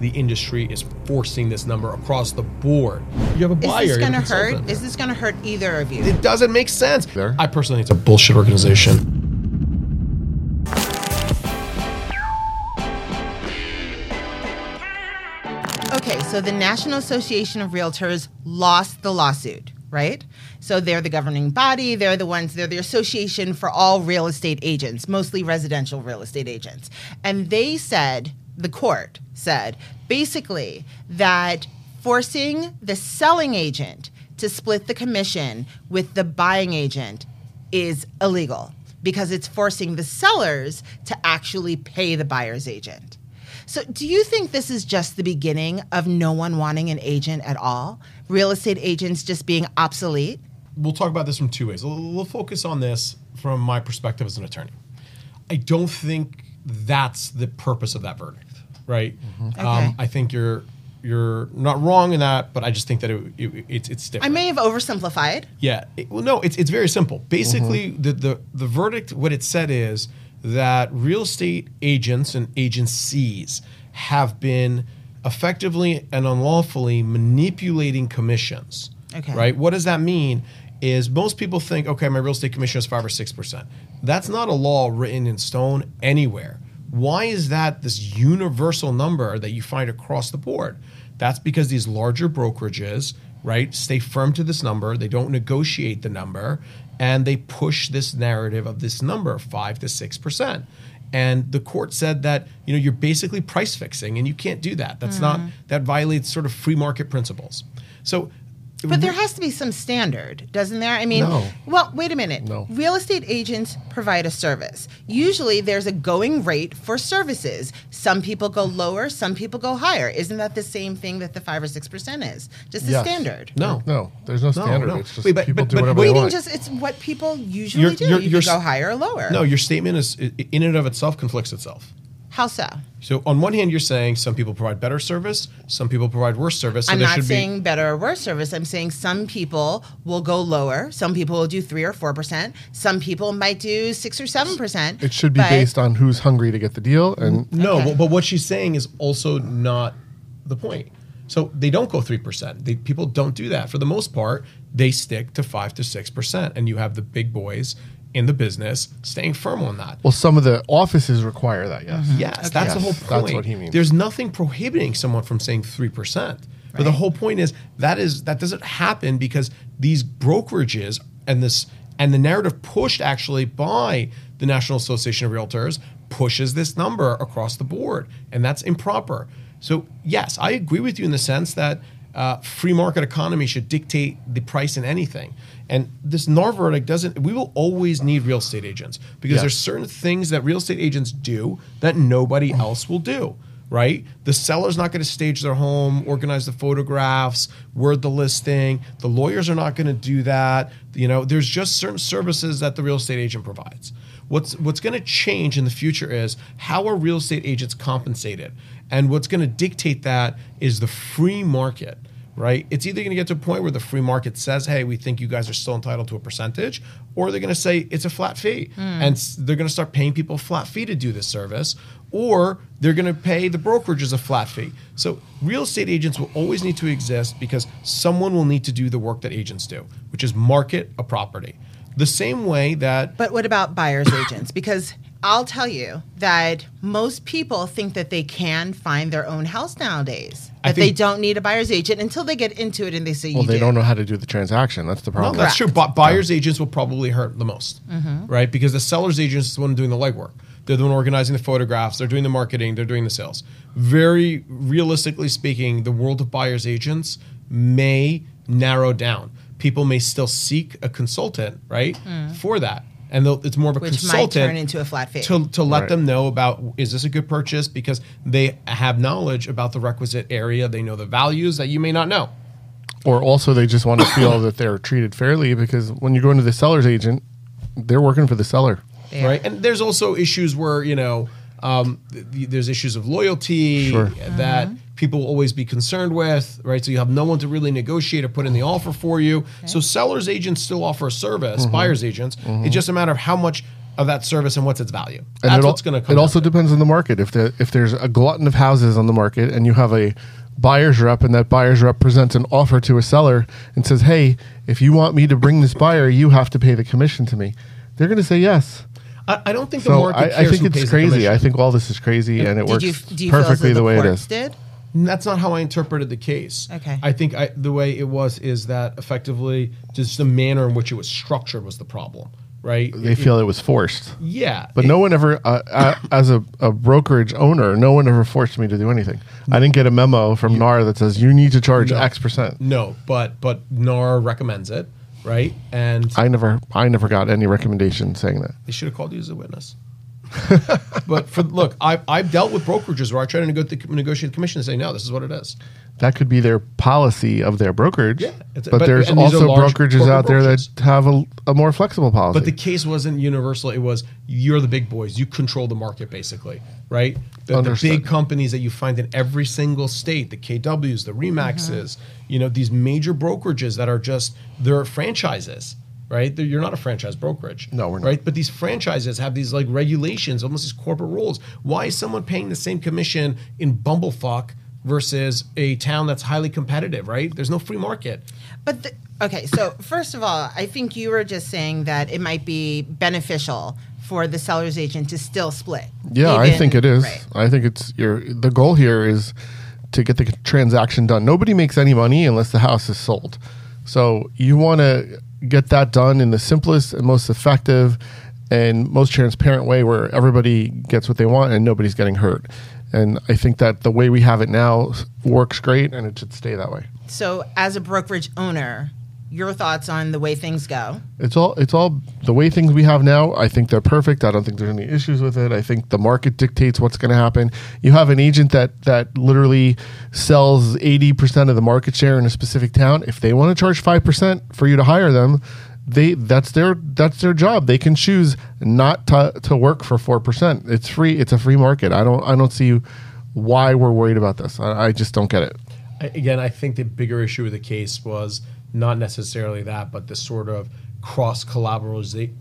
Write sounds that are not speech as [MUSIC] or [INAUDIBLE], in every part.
The industry is forcing this number across the board. You have a buyer. Is this going to hurt? consultant. Is this going to hurt either of you? It doesn't make sense. There. I personally think it's a bullshit organization. Okay, so the National Association of Realtors lost the lawsuit, right? So they're the governing body, they're the ones, they're the association for all real estate agents, mostly residential real estate agents. And they said, the court said, basically, that forcing the selling agent to split the commission with the buying agent is illegal because it's forcing the sellers to actually pay the buyer's agent. So, do you think this is just the beginning of no one wanting an agent at all? Real estate agents just being obsolete? We'll talk about this from two ways. We'll, focus on this from my perspective as an attorney. I don't think that's the purpose of that verdict, right? Okay. Um, I think you're you're not wrong in that, but I just think that it, it, it's it's different. I may have oversimplified. Yeah. It- well, no, it's it's very simple. Basically, the, the the verdict, what it said is that real estate agents and agencies have been effectively and unlawfully manipulating commissions. Okay. Right. What does that mean? Is most people think, okay, my real estate commission is five or six percent. That's not a law written in stone anywhere. Why is that this universal number that you find across the board? That's because these larger brokerages, right, stay firm to this number. They don't negotiate the number, and they push this narrative of this number, five to six percent. And the court said that you know you're basically price fixing, and you can't do that. That's not mm. that violates sort of free market principles. So, But there has to be some standard, doesn't there? I mean, No. well, wait a minute. No. Real estate agents provide a service. Usually there's a going rate for services. Some people go lower, some people go higher. Isn't that the same thing that the 5 or 6% is? Just a Yes. standard. no, No, there's no standard. no. It's just Wait, but- people but- do but whatever they want. Just it's what people usually You're- do. you're- you you're go higher or lower. no. Your statement is in and of itself conflicts itself. How so? So on one hand, you're saying some people provide better service, some people provide worse service. So I'm there not should saying better or worse service. I'm saying some people will go lower. Some people will do three or four percent. Some people might do six or seven percent. it should be based on who's hungry to get the deal, and no. Okay. But, but what she's saying is also not the point. So they don't go three percent. People don't do that for the most part. They stick to five to six percent, and you have the big boys in the business staying firm on that. well, some of the offices require that. Yes. Mm-hmm. Yes, that's the whole point. that's what he means. There's nothing prohibiting someone from saying three percent. But the whole point is that is that doesn't happen because these brokerages and this and the narrative pushed actually by the National Association of Realtors pushes this number across the board, and that's improper. So yes, I agree with you in the sense that uh, free market economy should dictate the price in anything. And this NAR verdict doesn't. We will always need real estate agents because Yes. there's certain things that real estate agents do that nobody else will do. Right? The seller's not going to stage their home, organize the photographs, word the listing. The lawyers are not going to do that. You know, there's just certain services that the real estate agent provides. What's what's going to change in the future is how are real estate agents compensated, and what's going to dictate that is the free market right? It's either going to get to a point where the free market says, "Hey, we think you guys are still entitled to a percentage," or they're going to say it's a flat fee, hmm. and they're going to start paying people a flat fee to do this service, or they're going to pay the brokerages a flat fee. So, real estate agents will always need to exist because someone will need to do the work that agents do, which is market a property. The same way that But what about buyer's agents? Because I'll tell you that most people think that they can find their own house nowadays. I That they don't need a buyer's agent until they get into it and they say Well, you they do. don't know how to do the transaction. That's the No, problem. that's true. But buyers agents will probably hurt the most, mm-hmm. right? Because the sellers agents is the one doing the legwork. They're the one organizing the photographs. They're doing the marketing. They're doing the sales. Very realistically speaking, the world of buyers agents may narrow down. People may still seek a consultant, right, mm. for that, and it's more of a Which might consultant turn into a flat fee. to, to let Right. them know about is this a good purchase because they have knowledge about the requisite area. They know the values that you may not know. Or also, they just want to feel that they're treated fairly because when you go into the seller's agent, they're working for the seller. Yeah. right? And there's also issues where you know um, th- th- there's issues of loyalty Sure. that people will always be concerned with, right? So you have no one to really negotiate or put in the offer for you. So sellers agents still offer a service, mm-hmm. buyers agents. It's mm-hmm. just a matter of how much of that service and what's its value. And That's it, al- what's going to come. It also to. depends on the market. If the if there's a glutton of houses on the market and you have a buyer's rep and that buyer's rep presents an offer to a seller and says, "Hey, if you want me to bring this buyer, you have to pay the commission to me." They're going to say yes. I, I don't think the market I, I cares think who it's pays the crazy. commission. I think all this is crazy and it Did works you do you perfectly though the way it is. Did That's not how I interpreted the case. Okay. I think I, the way it was is that effectively just the manner in which it was structured was the problem, right? They It- feel it was forced. yeah, But it- no one ever, uh, uh, as a, a brokerage owner, no one ever forced me to do anything. I didn't get a memo from NAR that says you need to charge No. X percent. No, but but NAR recommends it, right? And I never, I never got any recommendation saying that. they should have called you as a witness. [LAUGHS] but for look, I I've dealt with brokerages where I try to negotiate, negotiate the commission and say no, this is what it is. That could be their policy of their brokerage. Yeah, it's- but, but- there's and these are also brokerages out there brokerages. that have a, a more flexible policy. But the case wasn't universal. It was you're the big boys. You control the market, basically, right? The, the big companies that you find in every single state, the KWs, the Remaxes, mm-hmm. you know, these major brokerages that are just they're franchises, right? They're, you're not a franchise brokerage, No, we're not. right? But these franchises have these like regulations, almost these corporate rules. Why is someone paying the same commission in Bumblefuck versus a town that's highly competitive, right? There's no free market. But the, okay, so first of all, I think you were just saying that it might be beneficial for the seller's agent to still split. yeah, I think it is. right. I think it's your the goal here is to get the transaction done. Nobody makes any money unless the house is sold. So you want to get that done in the simplest and most effective and most transparent way where everybody gets what they want and nobody's getting hurt. And I think that the way we have it now works great and it should stay that way. So, as a brokerage owner, your thoughts on the way things go? It's all it's all the way things we have now. I think they're perfect. I don't think there's any issues with it. I think the market dictates what's going to happen. You have an agent that that literally sells 80% of the market share in a specific town. If they want to charge 5% for you to hire them, they that's their that's their job. They can choose not to, to work for 4%. It's free. It's a free market. I don't I don't see why we're worried about this. I, I just don't get it. Again, I think the bigger issue with the case was not necessarily that, but the sort of cross collaboration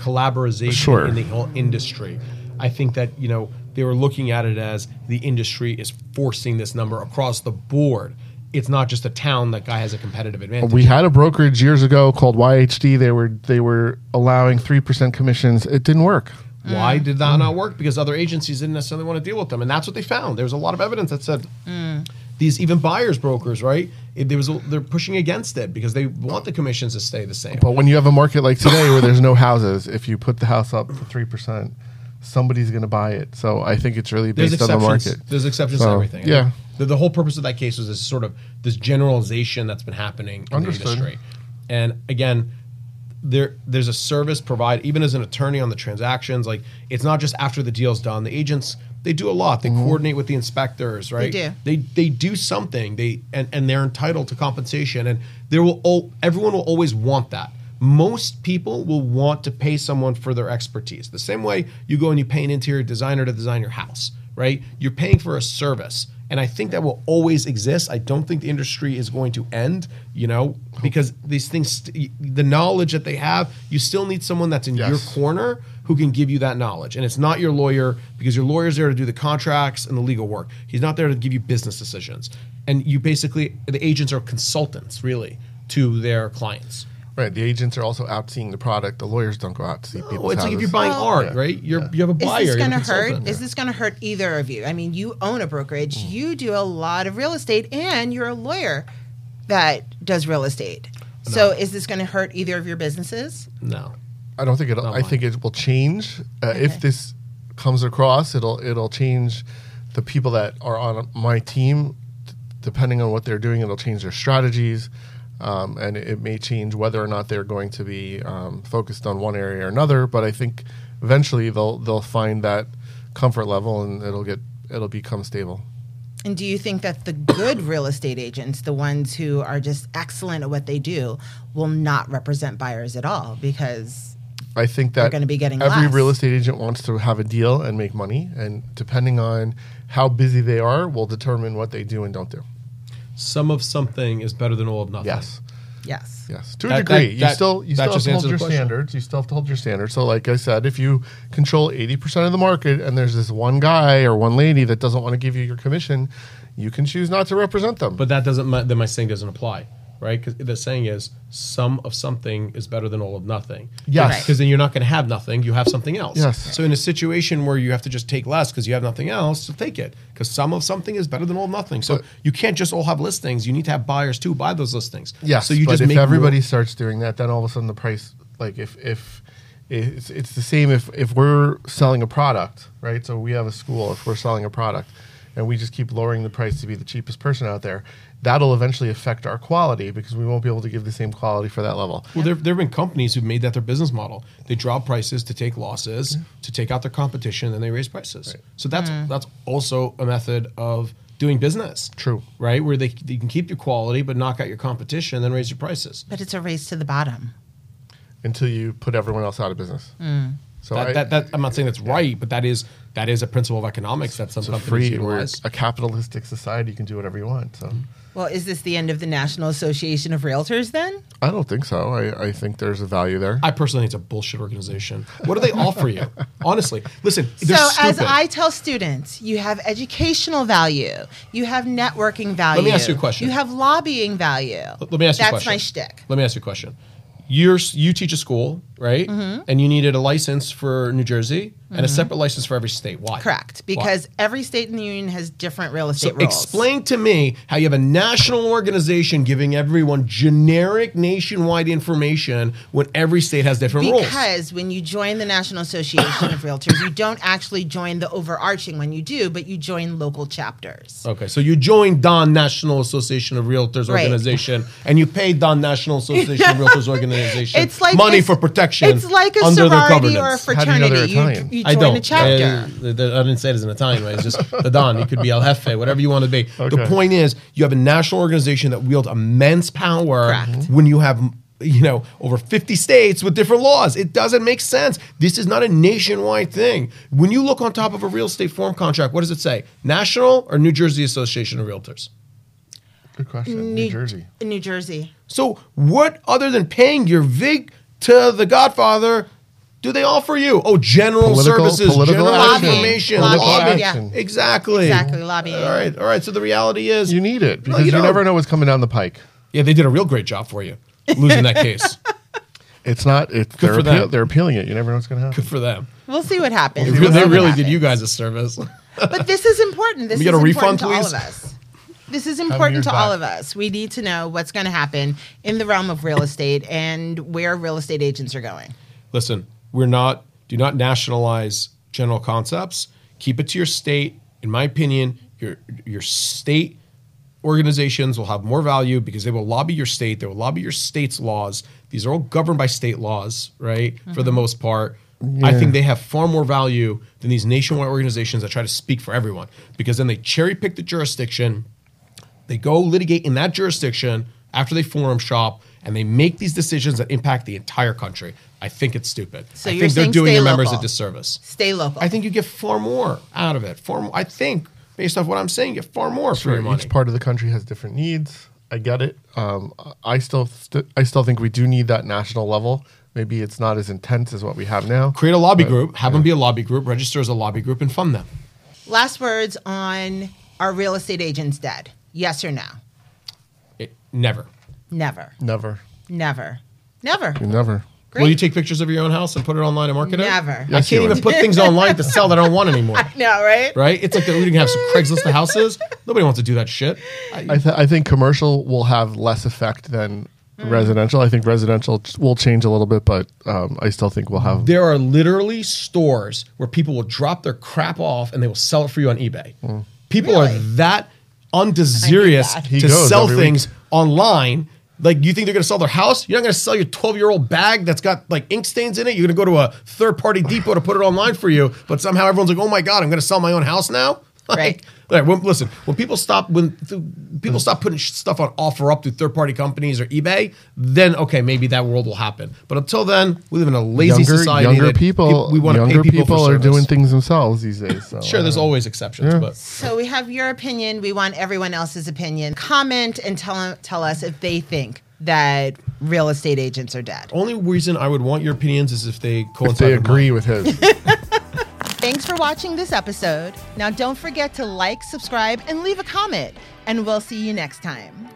collaboration Sure. in the whole industry. I think that you know they were looking at it as the industry is forcing this number across the board. It's not just a town that guy has a competitive advantage. We had a brokerage years ago called YHD. They were they were allowing three percent commissions. It didn't work. Why mm. did that not work? Because other agencies didn't necessarily want to deal with them, and that's what they found. There was a lot of evidence that said mm. These even buyers brokers, right? It, there was they're pushing against it because they want the commissions to stay the same. But when you have a market like today where there's no houses, if you put the house up for three percent, somebody's going to buy it. So I think it's really based on the market. There's exceptions to everything. yeah. The, the whole purpose of that case was this sort of this generalization that's been happening in Understood. the industry. And again, there there's a service provided even as an attorney on the transactions. Like it's not just after the deal's done. The agents they do a lot. They mm-hmm. coordinate with the inspectors, right? They do. They they do something. They and, and they're entitled to compensation. And there will all, everyone will always want that. Most people will want to pay someone for their expertise. The same way you go and you pay an interior designer to design your house, right? You're paying for a service. And I think that will always exist. I don't think the industry is going to end, you know, because these things, the knowledge that they have, you still need someone that's in your corner who can give you that knowledge. And it's not your lawyer because your lawyer's there to do the contracts and the legal work. He's not there to give you business decisions. And you basically, the agents are consultants, really, to their clients. Right. The agents are also out seeing the product. The lawyers don't go out to see people. Oh, it's like if you're buying Well- art, Yeah. right? You're you have a buyer. Is this going to hurt? consultant. Is this going to hurt either of you? I mean, you own a brokerage, Mm. you do a lot of real estate, and you're a lawyer that does real estate. So, is this going to hurt either of your businesses? no. I don't think it'll. I think it will change uh, if this comes across. It'll it'll change the people that are on my team. d- Depending on what they're doing, it'll change their strategies, um, and it, it may change whether or not they're going to be um, focused on one area or another. But I think eventually they'll they'll find that comfort level, and it'll get it'll become stable. And do you think that the good real estate agents, the ones who are just excellent at what they do, will not represent buyers at all because I think They're that gonna be getting every less. real estate agent wants to have a deal and make money, and depending on how busy they are, will determine what they do and don't do. Some of something is better than all of nothing. Yes. Yes. Yes, to a That- degree. that- you that- still you still have to hold your question. standards. You still have to hold your standards. So, like I said, if you control eighty percent of the market, and there's this one guy or one lady that doesn't want to give you your commission, you can choose not to represent them. But that doesn't. my- Then my saying doesn't apply, right? Because the saying is some of something is better than all of nothing. Yes. Right. Because then you're not going to have nothing. You have something else. Yes. So in a situation where you have to just take less because you have nothing else, so take it. Because some of something is better than all of nothing. So But- you can't just all have listings. You need to have buyers too buy those listings. Yes, So you but just if make everybody more- starts doing that, then all of a sudden the price, like if if it's it's the same if if we're selling a product, right? So we have a school. If we're selling a product, and we just keep lowering the price to be the cheapest person out there, that'll eventually affect our quality because we won't be able to give the same quality for that level. Well, there, there have been companies who've made that their business model. They drop prices to take losses, to take out their competition, then they raise prices. So that's mm. that's also a method of doing business. True. Right? Where they, they can keep your quality but knock out your competition, then raise your prices. But it's a race to the bottom. until you put everyone else out of business. Mm. So That, I, that, that, I'm not saying that's right, but that is that is a principle of economics that some it's a companies free. We're a capitalistic society. You can do whatever you want. So Well, is this the end of the National Association of Realtors then? I don't think so. I, I think there's a value there. I personally think it's a bullshit organization. What do they offer you? [LAUGHS] Honestly, listen. So, They're as. I tell students, you have educational value, you have networking value. Let me ask you a question. You have lobbying value. Let me ask you a That's question. my shtick. Let me ask you a question. You're you teach a school, right? Mm-hmm. And you needed a license for New Jersey and a separate license for every state. Why? Correct, Why? because every state in the union has different real estate So rules. explain to me how you have a national organization giving everyone generic nationwide information when every state has different rules. Because when you join the National Association of [COUGHS] Realtors, you don't actually join the overarching when you do, but you join local chapters. Okay, so you join Don National Association of Realtors Right. organization, and you pay Don National [LAUGHS] Association of Realtors [LAUGHS] organization It's like money it's- for protection. It's like a under sorority or a governance. How do you know fraternity. they're You, Italian? you I join don't. a chapter. I, I didn't say it as an Italian way. It's just [LAUGHS] the Don. You could be El Jefe, whatever you want to be. The point is, you have a national organization that wields immense power Correct. Mm-hmm. when you have, you know, over 50 states with different laws. It doesn't make sense. This is not a nationwide thing. When you look on top of a real estate form contract, what does it say? National or New Jersey Association of Realtors? Good question. New, Jersey. New Jersey. So, what other than paying your vig to the Godfather do they offer you? Oh, general Political- services, political general action. information, Lobbying, lobbying. yeah. Exactly. Exactly, lobbying. All right, all right. So the reality is, You need it No, because you you, never know what's coming down the pike. yeah, they did a real great job for you losing that case. [LAUGHS] It's not. It's Good they're, for them. they're appealing it. You never know what's going to happen. Good for them. We'll see what happens. They We'll really, see they what really did you guys a service. But this is important. [LAUGHS] This We is get a important refund, to all of us. This is important to all of us. We need to know what's going to happen in the realm of real estate and where real estate agents are going. Listen, we're not. Do not nationalize general concepts. Keep it to your state. In my opinion, your your state organizations will have more value because they will lobby your state. They will lobby your state's laws. These are all governed by state laws, right? For the mm-hmm. most part. I think they have far more value than these nationwide organizations that try to speak for everyone because then they cherry pick the jurisdiction, they go litigate in that jurisdiction after they forum shop and they make these decisions that impact the entire country. I think it's stupid. So I you're think they're saying doing stay their members a disservice. Stay local. I think you get far more out of it. Far more, I think, based off what I'm saying, you get far more for Sure, your money. each part of the country has different needs. I get it. Um, I still, st- I still think we do need that national level. Maybe it's not as intense as what we have now. Create a lobby group, have them be a lobby group, register as a lobby group, and fund them. Last words on our real estate agents dead? Yes or no? It, never. Never. Never, Never. Never. never. Great. Will you take pictures of your own house and put it online and market it? Never. I Yes, you can't even would. put things online to sell that I don't want [LAUGHS] anymore. No, right? Right? It's like that we can have some Craigslist of houses. Nobody wants to do that shit. I, I, th- I think commercial will have less effect than Mm. residential. I think residential ch- will change a little bit, but um, I still think we'll have. there are literally stores where people will drop their crap off and they will sell it for you on eBay. People Really? are that undesirous to goes sell every things online. Like you think they're going to sell their house? You're not going to sell your 12 year old bag that's got like ink stains in it. You're going to go to a third party depot to put it online for you. But somehow everyone's like, oh my god, I'm going to sell my own house now. [LAUGHS] Like, Right. Like, when, listen, when people stop when th- people stop putting sh- stuff on OfferUp through third party companies or eBay, then okay, maybe that world will happen. But until then, we live in a lazy younger society. younger people, pe- we want to pay people, people for are doing things themselves these days. So, Sure, there's uh, always exceptions, Yeah. but So we have your opinion. We want everyone else's opinion. Comment and tell tell us if they think that real estate agents are dead. Only reason I would want your opinions is if they coincide. If they agree mine. with his. [LAUGHS] Thanks for watching this episode. Now, don't forget to like, subscribe, and leave a comment, and we'll see you next time.